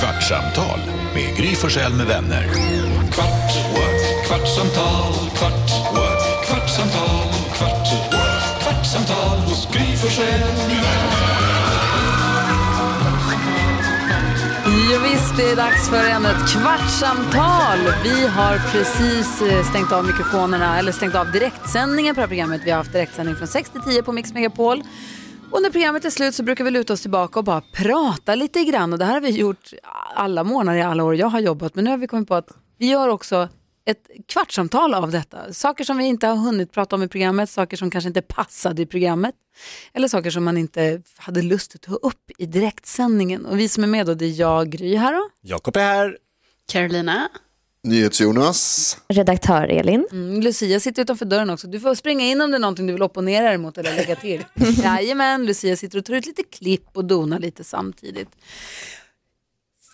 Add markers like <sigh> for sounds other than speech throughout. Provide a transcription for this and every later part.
Kvartsamtal med Gry Forssell med vänner. Kvart, what? kvartsamtal, kvart, what? kvartsamtal, kvart, what? kvartsamtal hos Gry Forssell med vänner. Ja, visst, det är dags för ännu ett kvartsamtal. Vi har precis eh, stängt av mikrofonerna, eller stängt av direktsändningen på det här programmet. Vi har haft direktsändning från 6 till 10 på Mix Megapol. Och när programmet är slut så brukar vi luta oss tillbaka och bara prata lite grann. Och det här har vi gjort alla månader i alla år jag har jobbat. Men nu har vi kommit på att vi gör också ett kvartssamtal av detta. Saker som vi inte har hunnit prata om i programmet, saker som kanske inte passade i programmet. Eller saker som man inte hade lust att ta upp i direktsändningen. Och vi som är med då, det är jag, Gry här då. Jakob är här. Carolina. NyhetsJonas. Redaktör Elin. Mm, Lucia sitter utanför dörren också. Du får springa in om det är någonting du vill opponera dig mot eller lägga till. <laughs> Jajamän, Lucia sitter och tar ut lite klipp och donar lite samtidigt.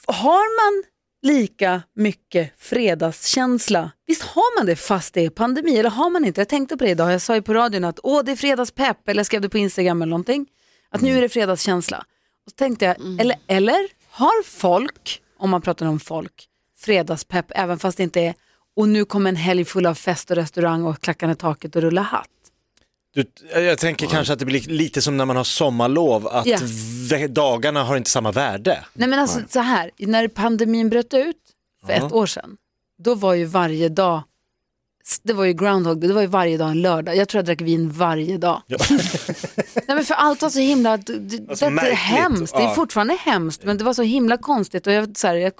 Har man lika mycket fredagskänsla? Visst har man det fast det är pandemi eller har man inte? Jag tänkte på det idag, jag sa ju på radion att åh det är fredagspepp eller jag skrev det på Instagram eller någonting. Att nu är det fredagskänsla. Och så tänkte jag, eller, eller har folk, om man pratar om folk, fredagspepp även fast det inte är och nu kommer en helg full av fest och restaurang och klackarna i taket och rulla hatt. Du, jag tänker kanske att det blir lite som när man har sommarlov, att Ja. dagarna har inte samma värde. Nej men alltså så här, när pandemin bröt ut för ett år sedan, då var ju varje dag, det var ju groundhog, det var ju varje dag en lördag. Jag tror jag drack vin varje dag. Ja. <laughs> Nej men för allt var så himla, det, det, Alltså, det är märkligt. hemskt, det är Ja. fortfarande hemskt, men det var så himla konstigt och jag, så här, jag,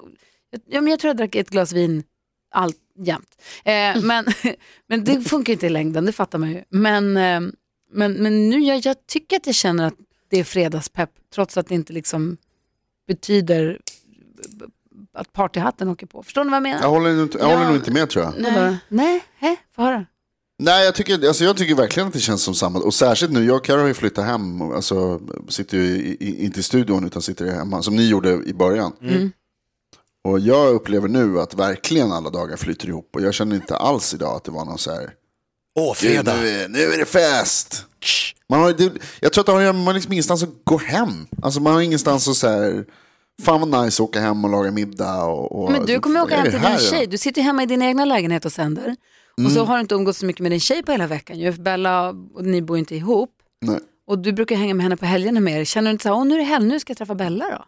ja, men jag tror jag drack ett glas vin allt jämt. Eh, men, <laughs> men det funkar inte i längden, det fattar man ju. Men, eh, men, men nu, jag, jag tycker att jag känner att det är fredagspepp, trots att det inte liksom betyder att partyhatten åker på. Förstår ni vad jag menar? Jag håller, inte, jag Ja. håller nog inte med tror jag. Nej, Nej få höra. Nej, jag tycker, alltså, jag tycker verkligen att det känns som samma. Och särskilt nu, jag och Carro har ju flyttat hem. Alltså, sitter ju i, i, inte i studion utan sitter hemma. Som ni gjorde i början. Mm. Och jag upplever nu att verkligen alla dagar flyter ihop. Och jag känner inte alls idag att det var någon så här. Åh, fredag. Nu, är- nu är det fest. Man har, det, jag tror att har, man har liksom ingenstans att gå hem. Alltså man har ingenstans att så här. Fan vad nice att åka hem och laga middag. Och, och, Men du kommer åka hem till här din tjej. Du sitter hemma i din egna lägenhet och sänder. Och så har du inte umgåtts så mycket med din tjej på hela veckan. ju. Bella och ni bor inte ihop. Nej. Och du brukar hänga med henne på helgerna mer. Känner du inte så här, åh nu är det helg, nu ska jag träffa Bella då?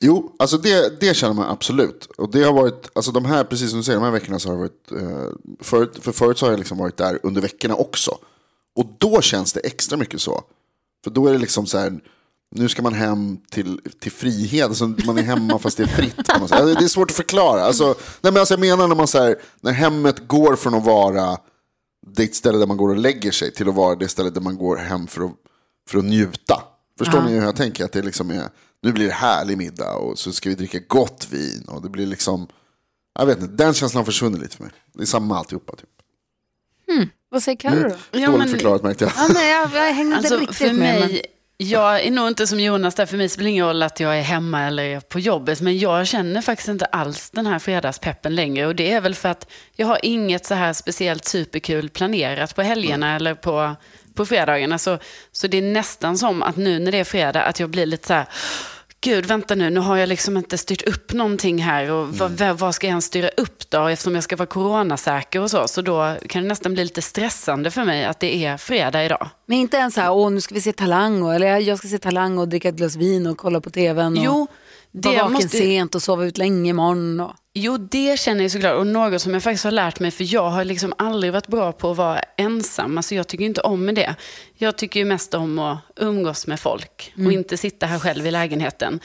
Jo, alltså det, det känner man absolut. Och det har varit, alltså de här, precis som du säger, de här veckorna så har det varit, eh, förut, för förut så har jag liksom varit där under veckorna också. Och då känns det extra mycket så. För då är det liksom så här, nu ska man hem till, till frihet, alltså man är hemma fast det är fritt. Alltså, Det är svårt att förklara. Alltså, nej men alltså jag menar när man så här, när hemmet går från att vara det ställe där man går och lägger sig till att vara det ställe där man går hem för att, för att njuta. Förstår ni hur jag tänker? Att det liksom är, nu blir det härlig middag och så ska vi dricka gott vin. Och det blir liksom, jag vet inte, den känslan har försvunnit lite för mig. Det är samma alltihopa. Typ. Vad säger Carro då? Ja, Dåligt men- förklarat märkte jag. Ja, men jag, jag hängde inte Alltså riktigt för med. mig, jag är nog inte som Jonas där, för mig spelar det ingen roll att jag är hemma eller är på jobbet, men jag känner faktiskt inte alls den här fredagspeppen längre och det är väl för att jag har inget så här speciellt superkul planerat på helgerna eller på, på fredagarna, så, så det är nästan som att nu när det är fredag att jag blir lite så här, Gud, vänta nu, nu har jag liksom inte styrt upp någonting här och vad, vad, ska jag ens styra upp då eftersom jag ska vara coronasäker och så, så då kan det nästan bli lite stressande för mig att det är fredag idag. Men inte ens så här, åh nu ska vi se Talang och, eller jag ska se Talang och dricka ett glas vin och kolla på tvn och Jo, vara det vaken måste, sent och sova ut länge imorgon. Och... jo, det känner jag såklart. Och något som jag faktiskt har lärt mig, för jag har liksom aldrig varit bra på att vara ensam. Alltså jag tycker inte om med det. Jag tycker ju mest om att umgås med folk och inte sitta här själv i lägenheten.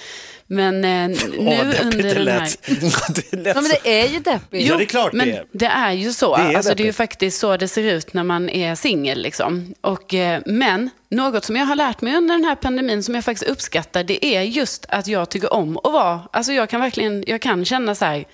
Men eh, nu deppigt under det den här... <laughs> det lät Ja men det är ju deppigt. Ja, det är klart men det är. det är ju så. Det är alltså, det är ju faktiskt så det ser ut när man är singel. Liksom. Och, eh, men något som jag har lärt mig under den här pandemin som jag faktiskt uppskattar, det är just att jag tycker om att vara, alltså jag kan verkligen, jag kan känna så här,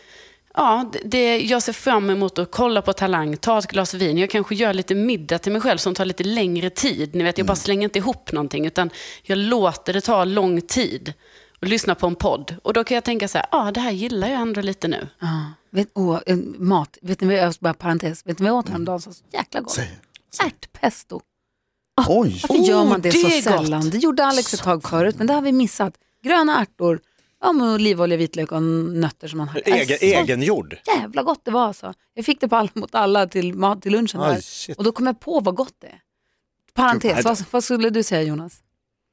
ja, det- jag ser fram emot att kolla på Talang, ta ett glas vin, jag kanske gör lite middag till mig själv som tar lite längre tid. Ni vet, jag bara slänger inte ihop någonting, utan jag låter det ta lång tid och lyssna på en podd. Och då kan jag tänka så här, ja, det här gillar jag ändå lite nu. Ja. Vet, en mat, vet ni vad jag bara parentes, vet ni vad jag åt häromdagen som var så jäkla gott? Säg. Ärtpesto. Oj, Varför gör man det, det så är gott. sällan? Det gjorde Alex ett tag förut, men det har vi missat. Gröna ärtor, ja, med olivolja, vitlök och nötter som man har. Egen, Så egengjord. jävla gott det var alltså. Jag fick det på all, mot alla till, mat till lunchen Aj, där. shit. Och då kom jag på vad gott det är. Parentes, vad, vad skulle du säga Jonas?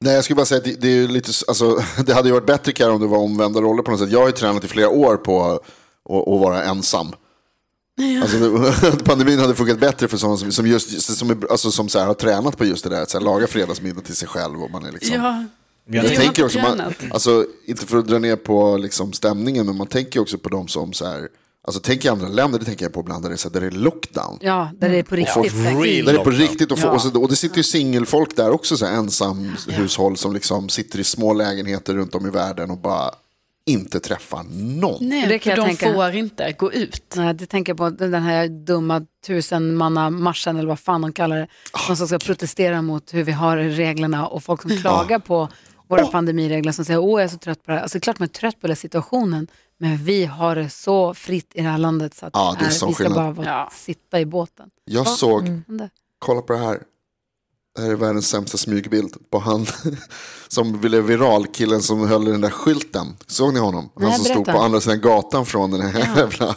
Nej, jag skulle bara säga att det, det är lite, alltså, <laughs> det hade ju varit bättre Karo om det var omvända roller på något sätt. Jag har ju tränat i flera år på att att vara ensam. Alltså, det- <laughs> pandemin hade funkat bättre för sådana som, som, just, som, alltså, som så här, har tränat på just det där, att så här, laga fredagsmiddag till sig själv. Och man är liksom, Ja, jag ju tänker också, man, alltså, inte för att dra ner på liksom, stämningen, men man tänker också på de som så här, alltså tänk i andra länder, det tänker jag på ibland, där det är, så här, där det är lockdown. Ja, där det är på riktigt. så här, real. Där det är på riktigt och, och, så, och det sitter ju singelfolk där också, så här, ensam hushåll som liksom sitter i små lägenheter runt om i världen och bara inte träffar någon. nej, Det kan för jag de tänka. får inte gå ut. Nej, det tänker jag på den här dumma tusenmannamarschen eller vad fan de kallar det. De som ska protestera mot hur vi har reglerna och folk som klagar på våra pandemiregler som säger åh jag är så trött på det här. Alltså det är klart man är trött på den här situationen men vi har det så fritt i det här landet så att Ja, det är här, sån vi ska skillnad. bara vara, Ja. sitta i båten. Jag såg, Händer. kolla på det här. Det här är världens sämsta smygbild på han <laughs> som blev viral, killen som höll den där skylten. Såg ni honom? Han Nej, som stod berätta. på andra sidan gatan från den här jävla,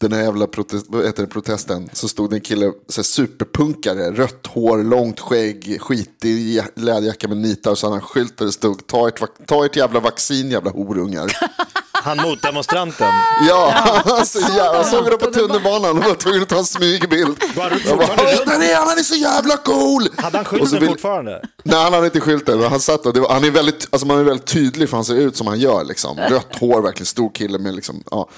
den här jävla protest, vad heter det, protesten. Så stod det en kille, så här, superpunkare, rött hår, långt skägg, skitig läderjacka med nitar. Och så hade han en skylt där det stod ta ert, ta ert jävla vaccin jävla horungar. <laughs> Han motdemonstranten. Ja, alltså, ja, jag såg det på tunnelbanan och var tvungen att ta en smygbild. Var du Jag bara, fortfarande- "Åh, den är, han är så jävla cool! Hade han Och så skylten vill- fortfarande? Nej, han hade inte skylten. men Han satt och det var, han är väldigt, alltså man är väldigt tydlig för han ser ut som han gör. Liksom. Rött hår, verkligen stor kille. Med liksom, ja.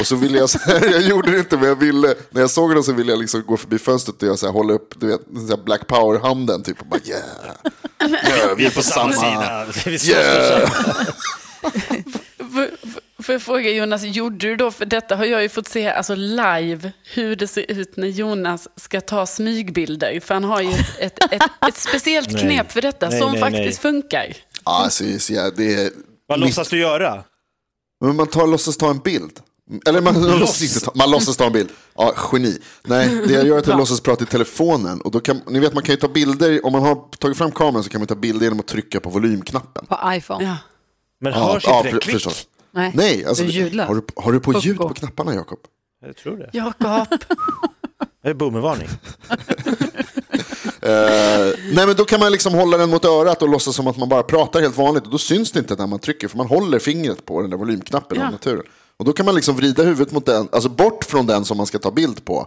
Och så ville jag, så <laughs> här, jag gjorde det inte men jag ville, när jag såg det så ville jag liksom gå förbi fönstret och jag så här, hålla upp du vet, så här Black Power-handen. Typ, och bara yeah. <laughs> yeah. Vi är på samma. sida. <laughs> Vi slåss Yeah. Får jag fråga Jonas, gjorde du då, för detta har jag ju fått se alltså live, hur det ser ut när Jonas ska ta smygbilder. För han har ju ett, ett, ett, ett speciellt Nej. knep för detta Nej, som nej, faktiskt funkar. Ja, alltså, så, ja, det är, Vad mitt- låtsas du göra? Men man tar, låtsas ta en bild. Eller man, man, <laughs> låtsas, inte ta, man låtsas ta en bild. Ja, geni. Nej, det jag gör är att jag låtsas prata i telefonen. Och då kan, ni vet, man kan ju ta bilder, om man har tagit fram kameran så kan man ta bilder genom att trycka på volymknappen. På iPhone. Ja. Men Ja, hörs ja, inte det klick? förstås. Nej, Nej, alltså, har, du, har du på Pucko. ljud på knapparna Jakob? Jag tror det. Jakob, <laughs> Det är boomervarning. <laughs> Eh, nej men då kan man liksom hålla den mot örat och låtsas som att man bara pratar helt vanligt. Och då syns det inte när man trycker för man håller fingret på den där volymknappen Ja. av naturen. Och då kan man liksom vrida huvudet mot den, alltså bort från den som man ska ta bild på.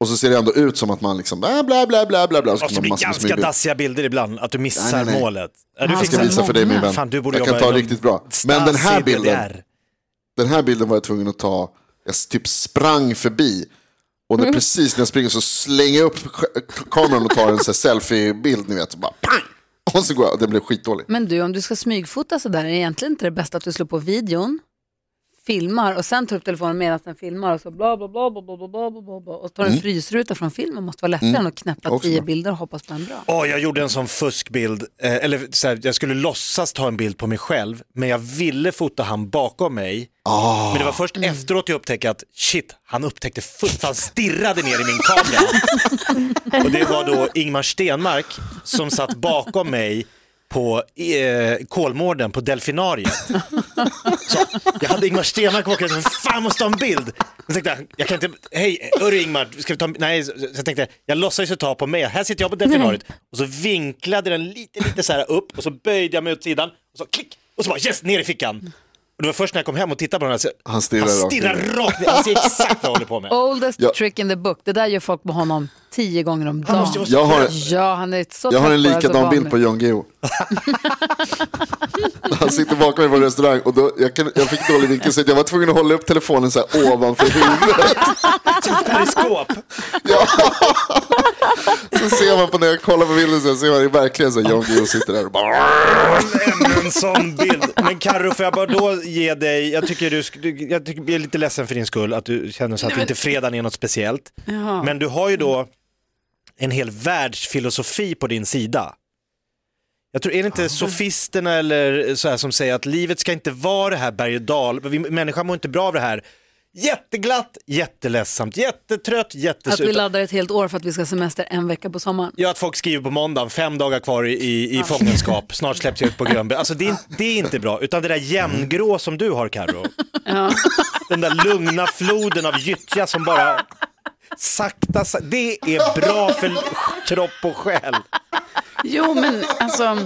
Och så ser det ändå ut som att man liksom bla bla bla bla bla bla. Och så Och kan så man blir ganska dassiga bilder ibland, att du missar Nej, nej, nej. målet. Ja, du Ja, Jag ska visa för dig min vän. Fan, du borde jag kan ta riktigt bra. Men den här bilden, DDR. den här bilden var jag tvungen att ta, jag typ sprang förbi. Och när, precis när jag springer så slänger jag upp kameran och tar en selfie-bild, ni vet. Så bara pang! Och så går jag, och den blev skitdålig. Men du, om du ska smygfota sådär, är egentligen inte det bästa att du slår på videon, filmar och sen tar upp telefonen medan den filmar och så bla bla bla bla bla bla bla bla bla och tar en frysruta från filmen måste vara lättare än att knäppa Också tio bilder och hoppas på en bra. Åh, jag gjorde en sån fuskbild, eh, eller så här, jag skulle låtsas ta en bild på mig själv, men jag ville fota han bakom mig. Ah. Men det var först efteråt jag upptäckte att shit, han upptäckte först, han stirrade ner i min kamera. <laughs> Och det var då Ingmar Stenmark som satt bakom mig på eh, Kolmården på Delfinariet. <laughs> Jag hade Ingmar Stenmark bakom mig, fan måste ta en bild. Jag tänkte, jag kan inte, hej, hörru Ingmar, ska vi ta en Nej, så jag tänkte, jag låtsades ju ta på mig, här sitter jag på Delfinariet. Och så vinklade den lite, lite så här upp och så böjde jag mig åt sidan och så klick, och så bara yes, ner i fickan. Och det var först när jag kom hem och tittade på den här, så, Han stirrar han rakt stirrar rakt ner, han ser exakt vad jag håller på med. Oldest Ja. trick in the book, det där gör folk med honom tio gånger om dagen. Jag har, Ja, han är så jag har en likadan bild på Jan Guillou. <laughs> Han sitter bakom mig på en restaurang och då, jag, kan, jag fick dålig vinkel så jag var tvungen att hålla upp telefonen så här ovanför huvudet. Periskop. Ja. Så ser man på när jag kollar på bilden så ser man det verkligen så Jan Guillou sitter där och bara... Ännu en sån bild. Men Carro, får jag bara då ge dig, jag tycker du jag tycker, jag är lite ledsen för din skull att du känner så att inte fredagen är något speciellt. Jaha. Men du har ju då en hel världsfilosofi på din sida. Jag tror, är det inte sofisterna eller så här som säger att livet ska inte vara det här berg och dal, vi, människan mår inte bra av det här Jätteglatt, jätteledsamt, jättetrött, Att vi laddar ett helt år för att vi ska semester en vecka på sommaren. Ja, att folk skriver på måndagen, fem dagar kvar i, i, i fångenskap, <laughs> snart släpps jag ut på Grönby. Alltså det är, det är inte bra, utan det där jämngrå som du har Carro. Ja. Den där lugna floden av gyttja som bara sakta, sa- det är bra för kropp och själ. Jo, men alltså...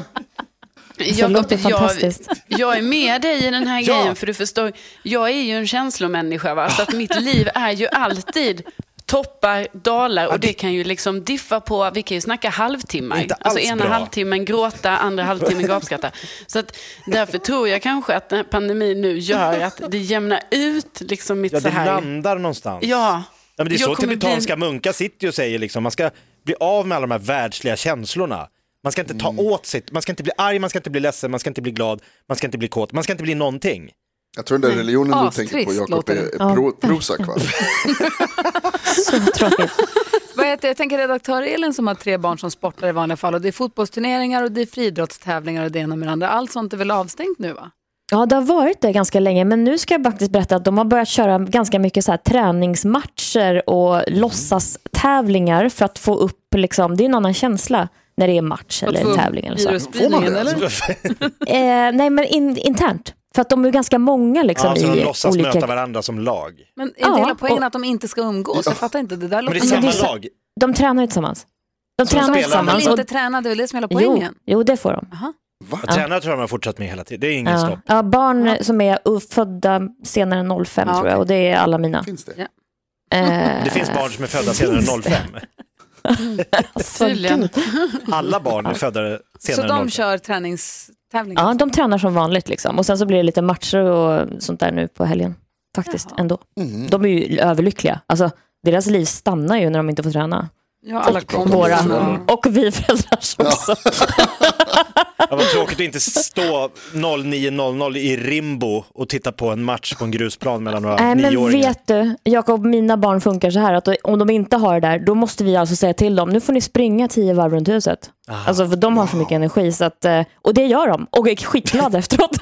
Det låter jag, fantastiskt. jag är med dig i den här Ja. grejen, för du förstår, jag är ju en känslomänniska, va? så att mitt liv är ju alltid toppar, dalar och det kan ju liksom diffa på, vi kan ju snacka halvtimmar. Alltså ena bra. halvtimmen gråta, andra halvtimmen gapskratta. Så att därför tror jag kanske att pandemin nu gör att det jämnar ut liksom mitt Ja, så det här. landar någonstans. Ja. Men det är Jag så tibetanska bli- munkar sitter och säger, liksom, man ska bli av med alla de här världsliga känslorna. Man ska inte ta Mm. åt sig, man ska inte bli arg, man ska inte bli ledsen, man ska inte bli glad, man ska inte bli kåt, man ska inte bli någonting. Jag tror den där religionen du Astrist tänker på Jakob är. Ja. pro, Prozac va? Så tråkigt. Vad heter, jag tänker redaktör Elin som har tre barn som sportar i vanliga fall och det är fotbollsturneringar och det är friidrottstävlingar och det ena med det andra. Allt sånt är väl avstängt nu va? Ja, det har varit det ganska länge, men nu ska jag faktiskt berätta att de har börjat köra ganska mycket så här träningsmatcher och låtsastävlingar för att få upp, liksom, det är en annan känsla när det är match eller en tävling eller så. Virusspridningen det? eller? <laughs> Eh, nej, men in, internt. För att de är ganska många liksom, Ja, så de i låtsas olika... möta varandra som lag. Men är Ja, hela poängen och- att de inte ska umgås? Jag fattar inte, det där Men det är Men det samma är så- lag. De tränar ju tillsammans. De Så de tränar Får man tillsammans. Och... inte träna, det är väl det som är hela Jo, poängen? jo, det får de. Va? Ja. Tränare tror jag de har fortsatt med hela tiden, det är ingen Ja. stopp. Ja, barn som är födda senare än 05 Ja, tror jag, och det är alla mina. Finns det? Eh, Det finns barn som är födda senare än 05. alltså, <laughs> Tydligen. <laughs> Alla barn är födda Så senare än de 05. kör träningstävlingar? Ja, de tränar som vanligt liksom. Och sen så blir det lite matcher och sånt där nu på helgen. Faktiskt, Jaha. ändå. Mm. De är ju överlyckliga. Alltså, deras liv stannar ju när de inte får träna. Ja, alla Och Våra. kompisar. Och vi föräldrar också. <laughs> Det var tråkigt att inte stå 09.00 i Rimbo och titta på en match på en grusplan mellan några Nej, men nioåringar. vet du, Jakob, mina barn funkar så här att om de inte har det där, då måste vi alltså säga till dem, nu får ni springa tio varv runt huset. Alltså för de har så mycket energi, så att, eh, och det gör de. Och är skitglada <laughs> efteråt.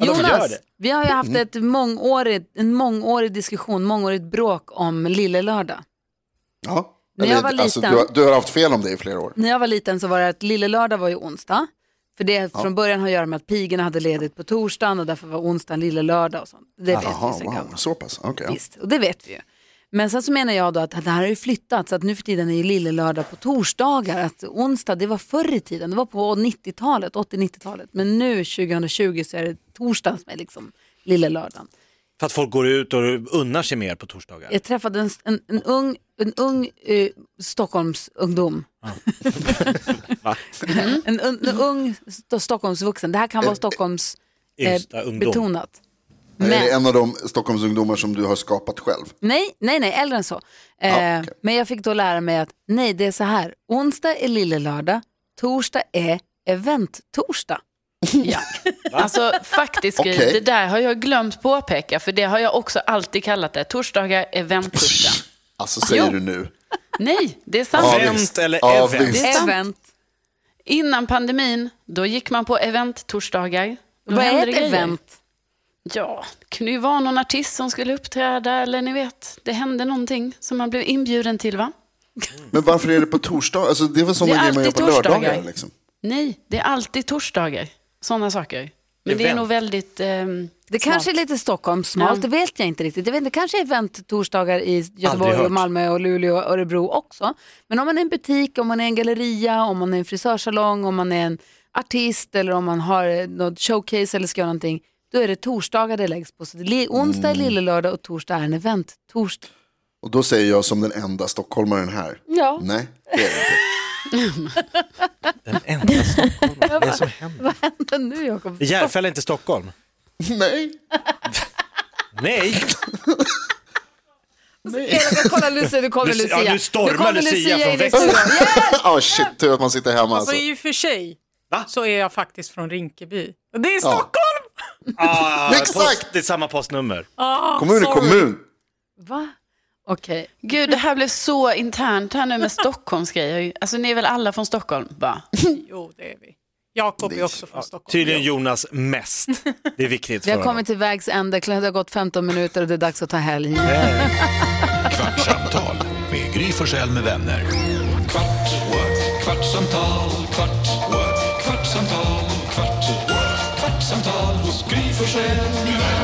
Jonas, vi har ju haft ett mångårigt, en mångårig diskussion, mångårigt bråk om Lille Lördag. Ja. När jag var alltså, liten- du, har, du har haft fel om det i flera år. När jag var liten så var det att Lille Lördag var ju onsdag. För det från början har att göra med att pigorna hade ledigt på torsdagen och därför var onsdagen Lille Lördag och sånt. Det vet vi Jaha, sen wow. gammalt. Så pass? Okej. Visst, och det vet vi ju. Men sen så menar jag då att det här har ju flyttat så att nu för tiden är ju Lille Lördag på torsdagar. Att onsdag, det var förr i tiden, det var på 90-talet, 80-90-talet. Men nu 2020 så är det torsdag som är liksom Lille Lördagen. För att folk går ut och unnar sig mer på torsdagar. Jag träffade en, en, en ung, en ung eh, Stockholmsungdom. <laughs> en, en, en ung st- Stockholmsvuxen. Det här kan vara Stockholms Yngsta eh, ungdom. betonat. Är det Men, en av de Stockholmsungdomar som du har skapat själv? nej, nej, nej, äldre än så. Eh, Ja, okej. Men jag fick då lära mig att nej, det är så här. Onsdag är lille lördag, torsdag är event-torsdag. <laughs> Ja. Alltså faktiskt, Okej. det där har jag glömt påpeka, för det har jag också alltid kallat det. Torsdagar, eventtorsdag. <laughs> Alltså säger Jo. du nu? Nej, det är sant. Event eller Ja, event? Det är. Event. Innan pandemin, då gick man på event-torsdagar. Vad är ett event? Ja, det kunde ju vara någon artist som skulle uppträda, eller ni vet, det hände någonting som man blev inbjuden till, va? Men varför är det på torsdag? Alltså, det är väl sådana är grejer man gör på lördagar? torsdagar. Liksom. Nej, det är alltid torsdagar, sådana saker. Men det är Event. nog väldigt ehm, Det kanske är lite Stockholmsmalt, Ja. det vet jag inte riktigt. Jag vet det kanske är event-torsdagar i Göteborg, och Malmö, och Luleå och Örebro också. Men om man är en butik, om man är en galleria, om man är en frisörsalong, om man är en artist eller om man har eh, något showcase eller ska göra någonting, då är det torsdagar det läggs på. Så det är onsdag är lille lördag och torsdag är en event-torsdag. Och då säger jag som den enda stockholmaren här. Ja, Nej, det är det inte. Den enda Stockholm. Vad är det som händer? vad händer nu Jakob? Är Järfälla inte Stockholm? Nej. Nej, Jag kollar Lucia, nu kommer Lucia- ja, nu stormar kommer Lucia från växeln. studion. <laughs> Ah shit, tur att man sitter hemma Alltså alltså. i och för sig Va? så är jag faktiskt från Rinkeby. Det är Ja. Stockholm! ah, Exakt! Post, det är samma postnummer. Ah, Kommun är sorry. kommun. Va? Okej. Gud, det här blev så internt här nu med <laughs> Stockholmsgrejer. Alltså ni är väl alla från Stockholm? Bara. <laughs> Jo, det är vi. Jakob är också från Stockholm. Tydligen Jonas mest. Det är viktigt Vi för har honom. kommit till vägs ände, klockan har gått 15 minuter och det är dags att ta helg. Kvartsamtal med Gry Forssell med vänner. Kvart, what? kvartsamtal, kvart, what? kvartsamtal, kvart, what? kvartsamtal hos Gry Forssell med vänner.